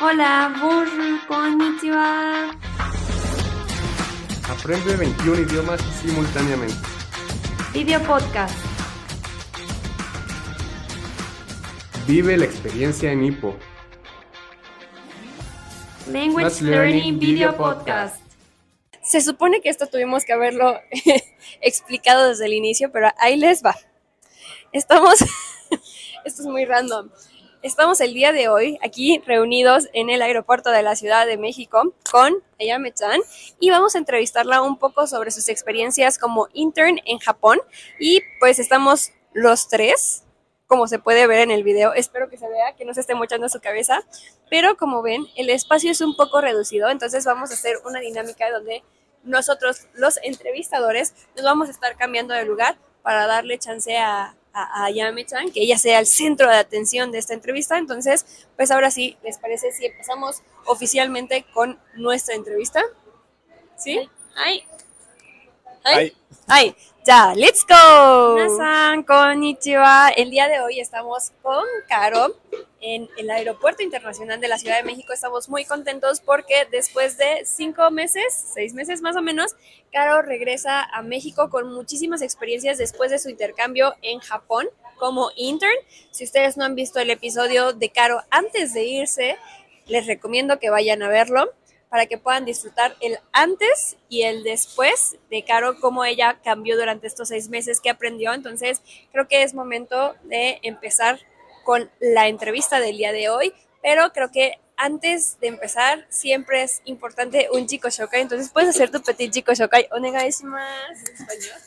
Hola, bonjour, konnichiwa. Aprende 21 idiomas simultáneamente. Video podcast. Vive la experiencia en Hippo. Language Learning Learning Video Video Podcast. Se supone que esto tuvimos que haberlo explicado desde el inicio, pero ahí les va. Estamos, esto es muy random. Estamos el día de hoy aquí reunidos en el aeropuerto de la Ciudad de México con Ayame-chan y vamos a entrevistarla un poco sobre sus experiencias como intern en Japón. Y pues estamos los tres, como se puede ver en el video, espero que se vea, que no se esté mochando su cabeza, pero como ven, el espacio es un poco reducido, entonces vamos a hacer una dinámica donde nosotros, los entrevistadores, nos vamos a estar cambiando de lugar para darle chance a, a, a Yame-chan, que ella sea el centro de atención de esta entrevista. Entonces, pues ahora sí, ¿les parece si empezamos oficialmente con nuestra entrevista? ¿Sí? ¡Ay! ¡Ay! ¡Ay! Ya, let's go. Minasan, konnichiwa. El día de hoy estamos con Caro en el Aeropuerto Internacional de la Ciudad de México. Estamos muy contentos porque después de cinco meses, seis meses más o menos, Caro regresa a México con muchísimas experiencias después de su intercambio en Japón como intern. Si ustedes no han visto el episodio de Caro antes de irse, les recomiendo que vayan a verlo para que puedan disfrutar el antes y el después de Caro, cómo ella cambió durante estos seis meses, qué aprendió. Entonces, creo que es momento de empezar con la entrevista del día de hoy, pero creo que antes de empezar siempre es importante un chico shokai, entonces puedes hacer tu petit chico shokai. Onegai shimasu. español.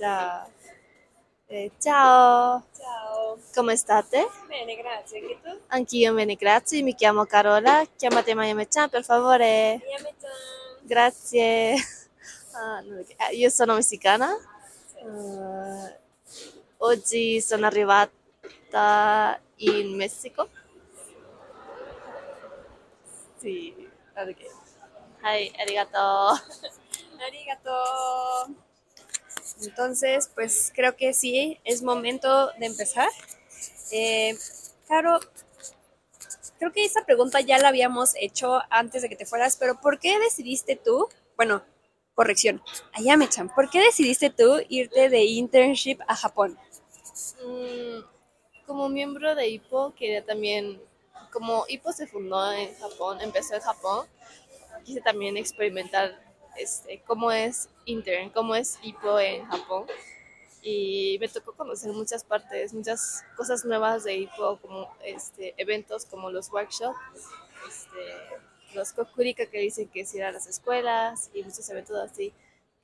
Ya. Eh, ciao, Ciao. come state? Bene, grazie. Che tu? Anch'io bene, grazie. Mi chiamo Carola. Chiamate Mayame-chan, per favore. Yame-chan. Grazie. Ah, che- ah, io sono messicana. Eh, oggi sono arrivata in Messico. Sì, ok. Hai, arigato. Arigato. Entonces, pues creo que sí, es momento de empezar. Eh, creo que esta pregunta ya la habíamos hecho antes de que te fueras, pero ¿por qué decidiste tú, bueno, corrección, Ayame-chan, ¿por qué decidiste tú irte de internship a Japón? Mm, como miembro de IPO, quería también, como IPO se fundó en Japón, empezó en Japón, quise también experimentar este, cómo es intern, cómo es IPO en Japón. Y me tocó conocer muchas partes, muchas cosas nuevas de IPO, como este, eventos como los workshops, este, los kokurika que dicen que es ir a las escuelas y muchos eventos así,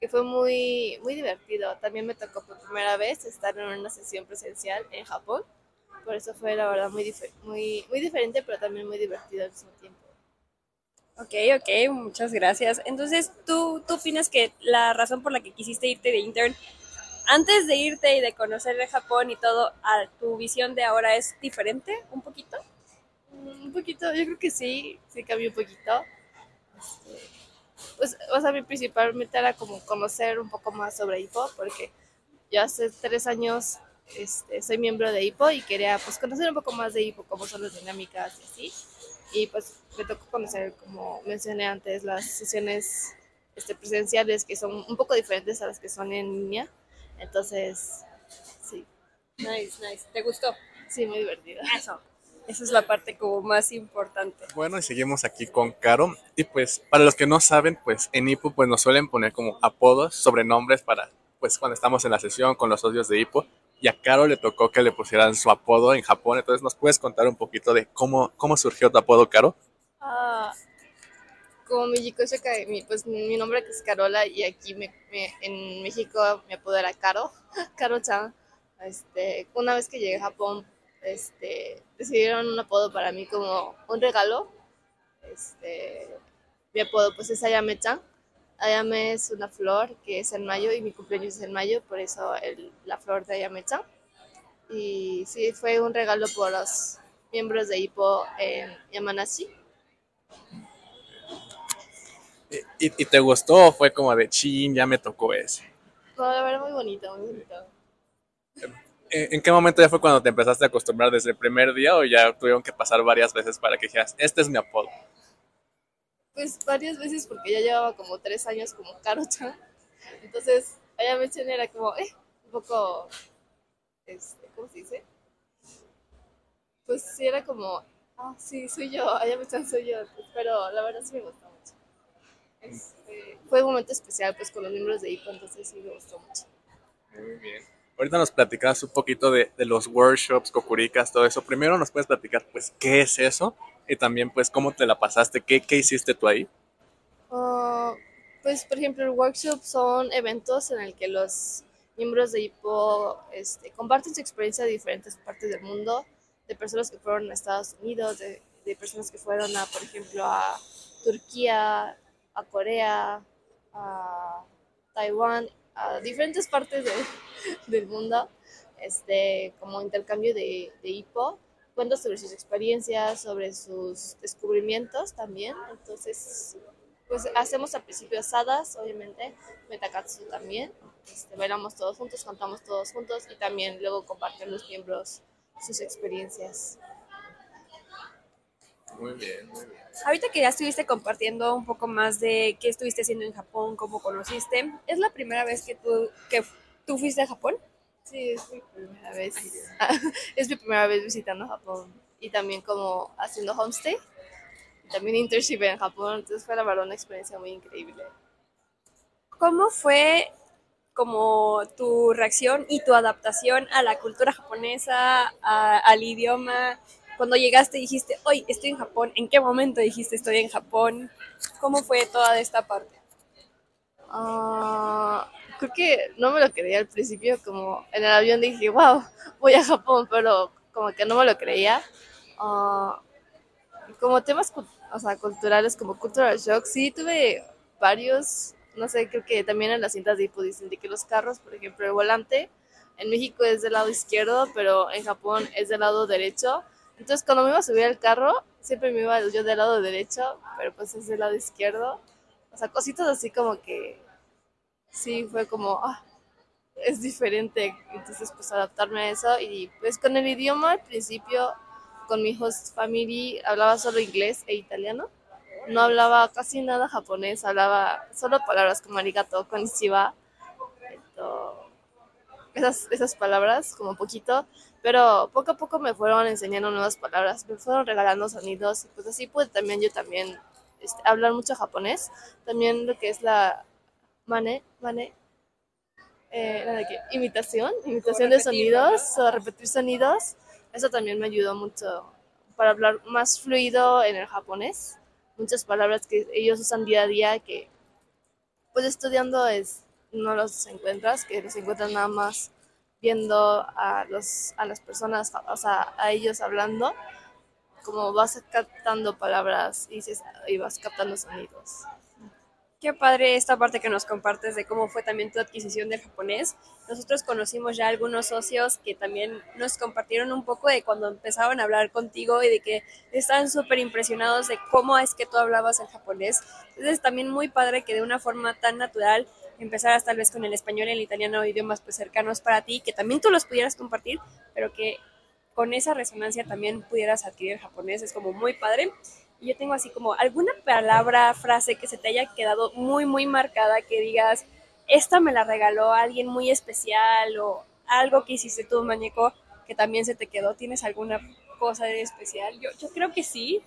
que fue muy, muy divertido. También me tocó por primera vez estar en una sesión presencial en Japón, por eso fue la verdad muy, muy, muy diferente, pero también muy divertido al mismo tiempo. Ok, ok, muchas gracias. Entonces, ¿tú, ¿tú opinas que la razón por la que quisiste irte de intern, antes de irte y de conocer de Japón y todo, a tu visión de ahora es diferente un poquito? Mm, Un poquito, yo creo que sí, sí cambió un poquito. Este, pues, o sea, mi principal meta era como conocer un poco más sobre IPO, porque yo hace tres años este, soy miembro de IPO y quería pues conocer un poco más de IPO, cómo son las dinámicas y así. Y pues me tocó conocer, como mencioné antes, las sesiones este, presenciales que son un poco diferentes a las que son en línea. Entonces, sí, Nice, nice. ¿Te gustó? sí, muy divertido. Eso. Esa es la parte como más importante. Bueno, y seguimos aquí con Caro. Y pues, para los que no saben, pues en Hippo pues nos suelen poner como apodos, sobrenombres para, pues cuando estamos en la sesión con los socios de Hippo. Y a Caro le tocó que le pusieran su apodo en Japón. Entonces, ¿nos puedes contar un poquito de cómo, cómo surgió tu apodo, Caro? Ah, como mi Yiko Shokai, mi, pues mi nombre es Carola y aquí me- me- en México mi apodo era Caro, Caro-chan. Este, una vez que llegué a Japón, este, decidieron un apodo para mí como un regalo. Este, mi apodo pues es Ayame-chan. Ayame es una flor que es en mayo y mi cumpleaños es en mayo, por eso el- la flor de Ayame-chan. Y sí, fue un regalo por los miembros de Hippo en Yamanashi. ¿Y, y- y te gustó o fue como de chin, ya me tocó ese? No, la verdad muy bonito, muy bonito. Eh, ¿En qué momento ya fue cuando te empezaste a acostumbrar desde el primer día o ya tuvieron que pasar varias veces para que dijeras, este es mi apodo? Pues varias veces porque ya llevaba como tres años como Caro-chan. Entonces, Ayame-chan era como, eh, un poco, este, ¿cómo se dice? Pues sí, era como, ah, sí, soy yo, Ayame-chan soy yo. Pero la verdad sí me gustó mucho. Este, fue un momento especial pues con los miembros de IPO, entonces sí me gustó mucho. Muy bien. Ahorita nos platicabas un poquito de, de los workshops, cocuricas, todo eso. Primero nos puedes platicar, pues, ¿qué es eso? Y también, pues, ¿cómo te la pasaste? ¿Qué, hiciste tú ahí? Ah, pues, por ejemplo, el workshop son eventos en el que los miembros de IPO este, comparten su experiencia de diferentes partes del mundo, de personas que fueron a Estados Unidos, de, de personas que fueron a, por ejemplo, a Turquía, a Corea, a Taiwán, a diferentes partes de- del mundo, este, como intercambio de, de IPO, cuentan sobre sus experiencias, sobre sus descubrimientos también, entonces pues hacemos al principio asadas, obviamente, metakatsu también, este, bailamos todos juntos, cantamos todos juntos y también luego comparten los miembros sus experiencias. Muy bien, muy bien. Ahorita que ya estuviste compartiendo un poco más de qué estuviste haciendo en Japón, cómo conociste, ¿es la primera vez que tú, que tú fuiste a Japón? Sí, es mi primera vez. es mi primera vez visitando Japón y también como haciendo homestay. Y también internship en Japón, entonces fue la verdad una experiencia muy increíble. ¿Cómo fue como tu reacción y tu adaptación a la cultura japonesa, a- al idioma? Cuando llegaste dijiste, hoy estoy en Japón, ¿en qué momento dijiste estoy en Japón? ¿Cómo fue toda esta parte? Ah, creo que no me lo creía al principio, como en el avión dije, wow, voy a Japón, pero como que no me lo creía. Ah, como temas o sea, culturales, como cultural shock, sí tuve varios, no sé, creo que también en las cintas de Ipo dicen de que los carros, por ejemplo, el volante en México es del lado izquierdo, pero en Japón es del lado derecho. Entonces, cuando me iba a subir al carro, siempre me iba yo del lado derecho, pero pues es del lado izquierdo. O sea, cositas así como que sí fue como, ah, es diferente. Entonces, pues adaptarme a eso. Y pues con el idioma al principio, con mi host family, hablaba solo inglés e italiano. No hablaba casi nada japonés, hablaba solo palabras como arigato, konnichiwa, esas, esas palabras, como poquito. Pero poco a poco me fueron enseñando nuevas palabras, me fueron regalando sonidos. Y pues así pude también yo también este, hablar mucho japonés. También lo que es la mane, mane, eh, la de que, imitación, imitación de sonidos o repetir sonidos. Eso también me ayudó mucho para hablar más fluido en el japonés. Muchas palabras que ellos usan día a día que pues estudiando es no los encuentras, que los encuentras nada más viendo a los a las personas, o sea, a ellos hablando, como vas captando palabras y, y vas captando sonidos. Qué padre esta parte que nos compartes de cómo fue también tu adquisición del japonés. Nosotros conocimos ya algunos socios que también nos compartieron un poco de cuando empezaban a hablar contigo y de que estaban súper impresionados de cómo es que tú hablabas el japonés. Entonces también muy padre que de una forma tan natural empezaras tal vez con el español y el italiano, idiomas pues cercanos para ti, que también tú los pudieras compartir, pero que con esa resonancia también pudieras adquirir el japonés. Es como muy padre. Y yo tengo así como alguna palabra, frase que se te haya quedado muy, muy marcada, que digas, esta me la regaló alguien muy especial o algo que hiciste tú, Mañeco, que también se te quedó. ¿Tienes alguna cosa de especial? Yo, yo creo que sí.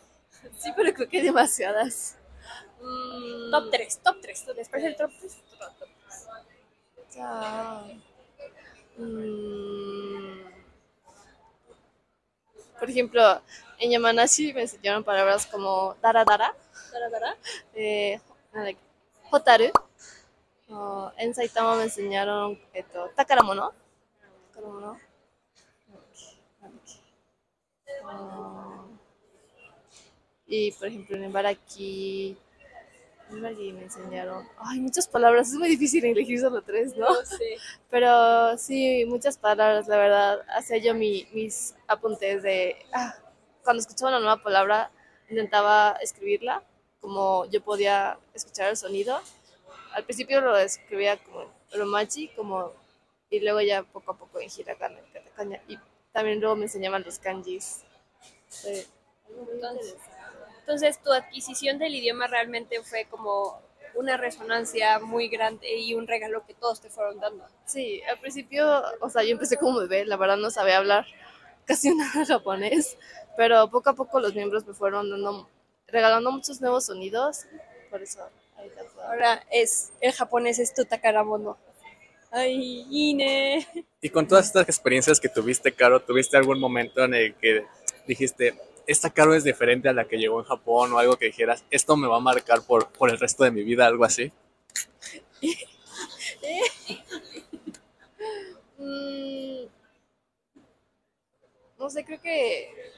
Sí, pero creo que hay demasiadas. Mm, Top 3, top 3. Después el top 3. Mm, Por ejemplo, en Yamanashi me enseñaron palabras como dara dara, eh, like, hotaru. En Saitama me enseñaron esto, takaramono. Takaramono. Ah, y por ejemplo en Ibaraki, Ibaraki me enseñaron, ay, muchas palabras, es muy difícil elegir solo tres, ¿no? sé. Pero sí, muchas palabras, la verdad. Hacía yo mi- mis apuntes de. ah, cuando escuchaba una nueva palabra, intentaba escribirla como yo podía escuchar el sonido. Al principio lo escribía como romachi, como, y luego ya poco a poco en hiragana. y katakana. y también luego me enseñaban los kanjis. Muy Entonces. Entonces, tu adquisición del idioma realmente fue como una resonancia muy grande y un regalo que todos te fueron dando. Sí, al principio, o sea, yo empecé como bebé, la verdad no sabía hablar casi nada japonés, pero poco a poco los miembros me fueron dando, regalando muchos nuevos sonidos, por eso. Ahora es, el japonés es tu takaramono. Ay, Ine. Y con todas estas experiencias que tuviste, Caro, ¿tuviste algún momento en el que dijiste, esta Caro es diferente a la que llegó en Japón o algo que dijeras, esto me va a marcar por, por el resto de mi vida, algo así? Mm, no sé, creo que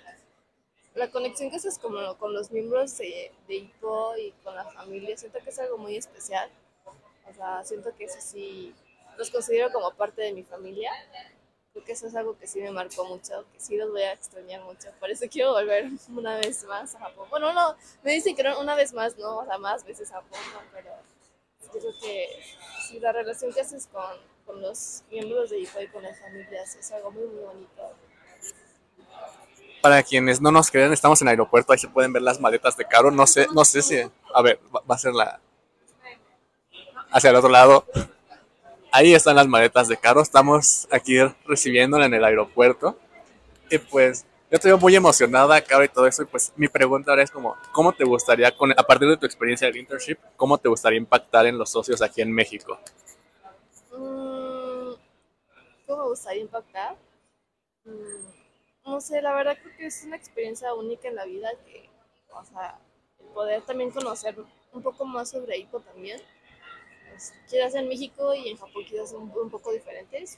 la conexión que haces como con los miembros de, de IPO y con la familia, siento que es algo muy especial. O sea, siento que eso sí, los considero como parte de mi familia. Creo que eso es algo que sí me marcó mucho, que sí los voy a extrañar mucho. Por eso quiero volver una vez más a Japón. Bueno, no, me dicen que una vez más, no, o sea, más veces a Japón, ¿no? pero creo que sí, la relación que haces con, con los miembros de IPO y con las familias es algo muy, muy bonito. Para quienes no nos crean, estamos en el aeropuerto, ahí se pueden ver las maletas de Caro. No sé, no sé si. A ver, va, va a ser la. Hacia el otro lado. Ahí están las maletas de Caro. Estamos aquí recibiéndola en el aeropuerto. Y pues, yo estoy muy emocionada, Caro, y todo eso. Y pues, mi pregunta ahora es como, ¿cómo te gustaría, con, a partir de tu experiencia del internship, cómo te gustaría impactar en los socios aquí en México? Mm, ¿Cómo me gustaría impactar? Mm, no sé, la verdad creo que es una experiencia única en la vida que, o sea, poder también conocer un poco más sobre IPO también. Pues, quizás en México y en Japón quizás son un, un poco diferentes.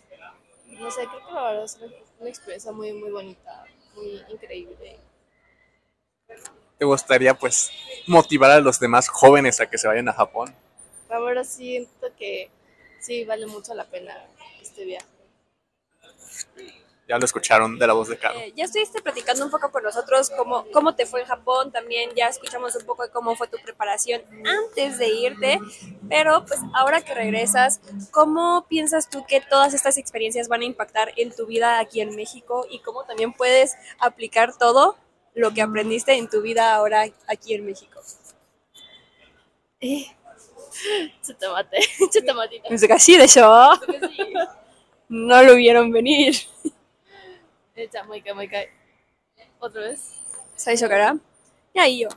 No sé, creo que la verdad es una, una experiencia muy, muy bonita, muy increíble. ¿Te gustaría, pues, motivar a los demás jóvenes a que se vayan a Japón? La verdad siento que sí vale mucho la pena este viaje ya lo escucharon de la voz de Caro. Eh, ya estuviste platicando un poco con nosotros cómo, cómo te fue en Japón, también ya escuchamos un poco de cómo fue tu preparación antes de irte, pero pues ahora que regresas, ¿cómo piensas tú que todas estas experiencias van a impactar en tu vida aquí en México y cómo también puedes aplicar todo lo que aprendiste en tu vida ahora aquí en México? Eh. Chutamate, chutamatito. Pues, no lo vieron venir. Eh, ya, もう一回もう一回。otra vez. 最初からいや、いいよ。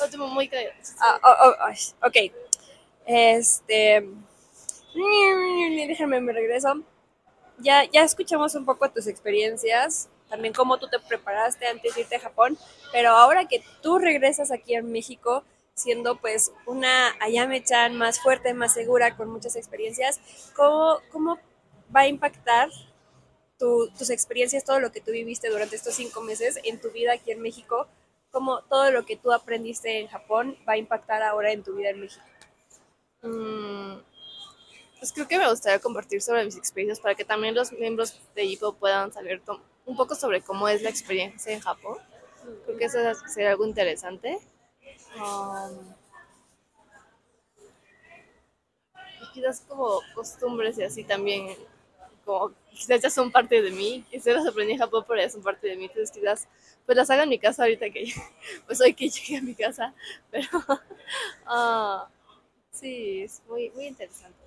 あ、でももう一回。 Ah, oh, oh, ay, ok. Este. Déjame, me regreso. Ya, ya escuchamos un poco tus experiencias, también cómo tú te preparaste antes de irte a Japón, pero ahora que tú regresas aquí en México, siendo pues una Ayame-chan más fuerte, más segura, con muchas experiencias, ¿cómo, cómo va a impactar tu- tus experiencias, todo lo que tú viviste durante estos cinco meses en tu vida aquí en México? ¿Cómo todo lo que tú aprendiste en Japón va a impactar ahora en tu vida en México? Mm, pues creo que me gustaría compartir sobre mis experiencias para que también los miembros de IPO puedan saber un poco sobre cómo es la experiencia en Japón. Creo que eso sería algo interesante. Um, quizás como costumbres y así también, como quizás ya son parte de mí. Quizás las aprendí en Japón, pero ya son parte de mí. Entonces quizás pues las haga en mi casa ahorita que, pues hoy que llegue a mi casa. Pero ah, sí, es muy, muy interesante.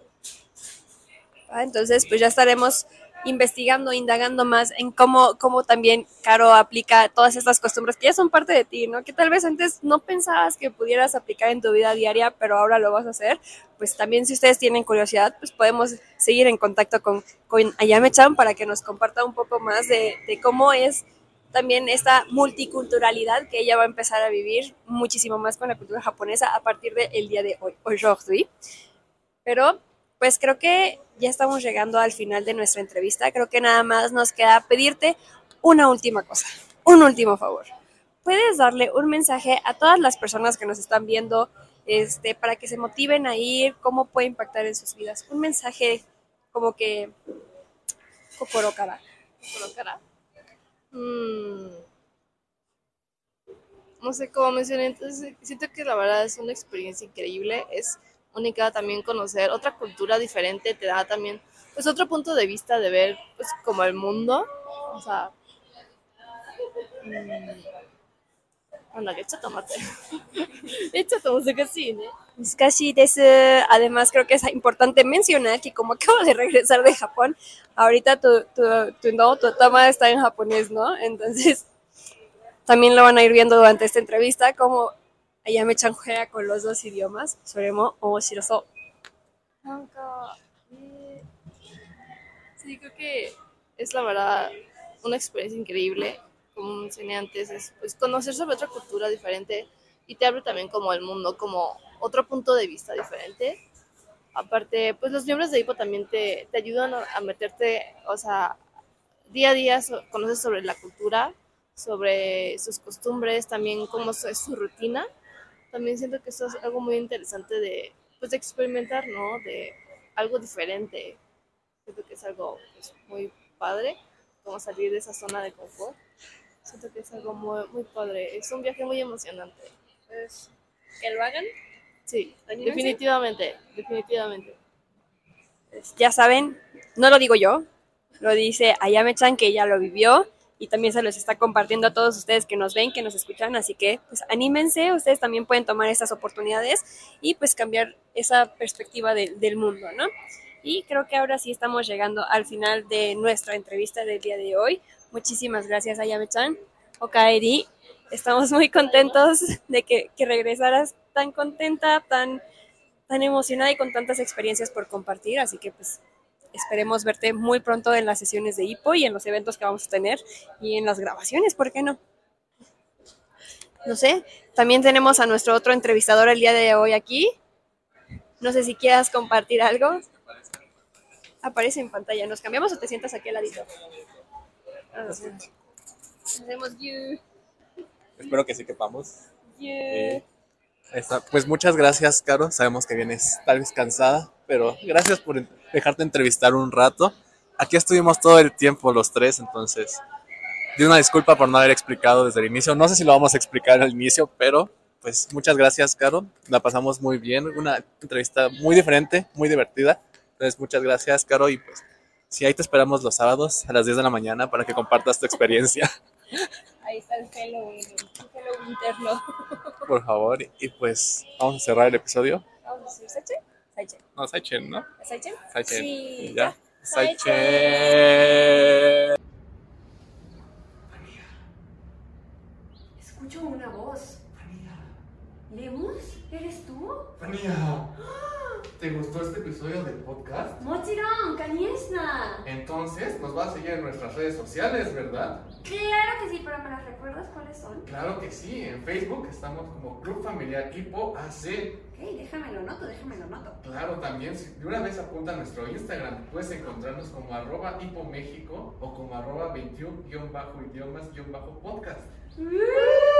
Ah, Entonces, pues ya estaremos investigando, indagando más en cómo, cómo también Caro aplica todas estas costumbres que ya son parte de ti, ¿no? Que tal vez antes no pensabas que pudieras aplicar en tu vida diaria, pero ahora lo vas a hacer. Pues también si ustedes tienen curiosidad, pues podemos seguir en contacto con, con Ayame-chan para que nos comparta un poco más de, de cómo es también esta multiculturalidad que ella va a empezar a vivir muchísimo más con la cultura japonesa a partir del día de hoy, aujourd'hui. Pero pues creo que ya estamos llegando al final de nuestra entrevista. Creo que nada más nos queda pedirte una última cosa, un último favor. Puedes darle un mensaje a todas las personas que nos están viendo este, para que se motiven a ir, cómo puede impactar en sus vidas. Un mensaje como que... Kokoro kara. colocará. Mm, no sé cómo mencioné, entonces siento que la verdad es una experiencia increíble, es única, también conocer otra cultura diferente te da también pues otro punto de vista de ver pues como el mundo, o sea, Además, creo que es importante mencionar que como acabo de regresar de Japón, ahorita tu, tu, tu, no, tu toma está en japonés, ¿no? Entonces, también lo van a ir viendo durante esta entrevista, como allá me chanjea con los dos idiomas. Soremo o Shiroso. Eh, sí, creo que es la verdad una experiencia increíble. Como mencioné antes, es pues, conocer sobre otra cultura diferente y te abre también como el mundo, como otro punto de vista diferente. Aparte, pues los miembros de Hipo también te, te ayudan a, meterte, o sea, día a día so, conoces sobre la cultura, sobre sus costumbres, también cómo es su rutina. También siento que eso es algo muy interesante de, pues, de experimentar, ¿no? De algo diferente. Siento que es algo pues, muy padre, como salir de esa zona de confort. Siento que es algo muy, muy padre. Es un viaje muy emocionante. Pues, que lo hagan. Sí, ¿Anímense? definitivamente, definitivamente. Ya saben, no lo digo yo, lo dice Ayame-chan que ya lo vivió y también se los está compartiendo a todos ustedes que nos ven, que nos escuchan, así que pues anímense, ustedes también pueden tomar esas oportunidades y pues cambiar esa perspectiva de- del mundo, ¿no? Y creo que ahora sí estamos llegando al final de nuestra entrevista del día de hoy. Muchísimas gracias Ayame-chan, Okaeri. Estamos muy contentos de que, que regresaras tan contenta, tan tan emocionada y con tantas experiencias por compartir, así que pues esperemos verte muy pronto en las sesiones de HIPO y en los eventos que vamos a tener y en las grabaciones, ¿por qué no? No sé, también tenemos a nuestro otro entrevistador el día de hoy aquí. No sé si quieras compartir algo. Aparece en pantalla. ¿Nos cambiamos o te sientas aquí al ladito? Ah, Hacemos you, Espero que sí quepamos. you. Eh. Pues muchas gracias, Caro. Sabemos que vienes tal vez cansada, pero gracias por dejarte entrevistar un rato. Aquí estuvimos todo el tiempo los tres, entonces di una disculpa por no haber explicado desde el inicio. No sé si lo vamos a explicar al inicio, pero pues muchas gracias, Caro. La pasamos muy bien. Una entrevista muy diferente, muy divertida. Entonces, muchas gracias, Caro. Y pues, sí, ahí te esperamos los sábados a las 10 de la mañana para que compartas tu experiencia, Ahí está el Halloween, el Halloween interno. por favor. Y pues, vamos a cerrar el episodio. Vamos a Saichen. No, Saichen, ¿no? ¿Saichen? Saichen. Sí, ya. Saichen. Saichen. Escucho una voz. ¿Lemus? ¿Eres tú? Fania, ¿te gustó este episodio del podcast? Mochiron, Kaniesna. Entonces nos vas a seguir en nuestras redes sociales, ¿verdad? Claro que sí, pero ¿me las recuerdas cuáles son? Claro que sí, en Facebook estamos como Club Familiar Hipo AC. Ok, déjame lo noto, déjame lo noto. Claro, también, si de una vez apunta a nuestro Instagram, puedes encontrarnos como arroba hipoméxico o como arroba 21-idiomas-podcast. ¡Uh!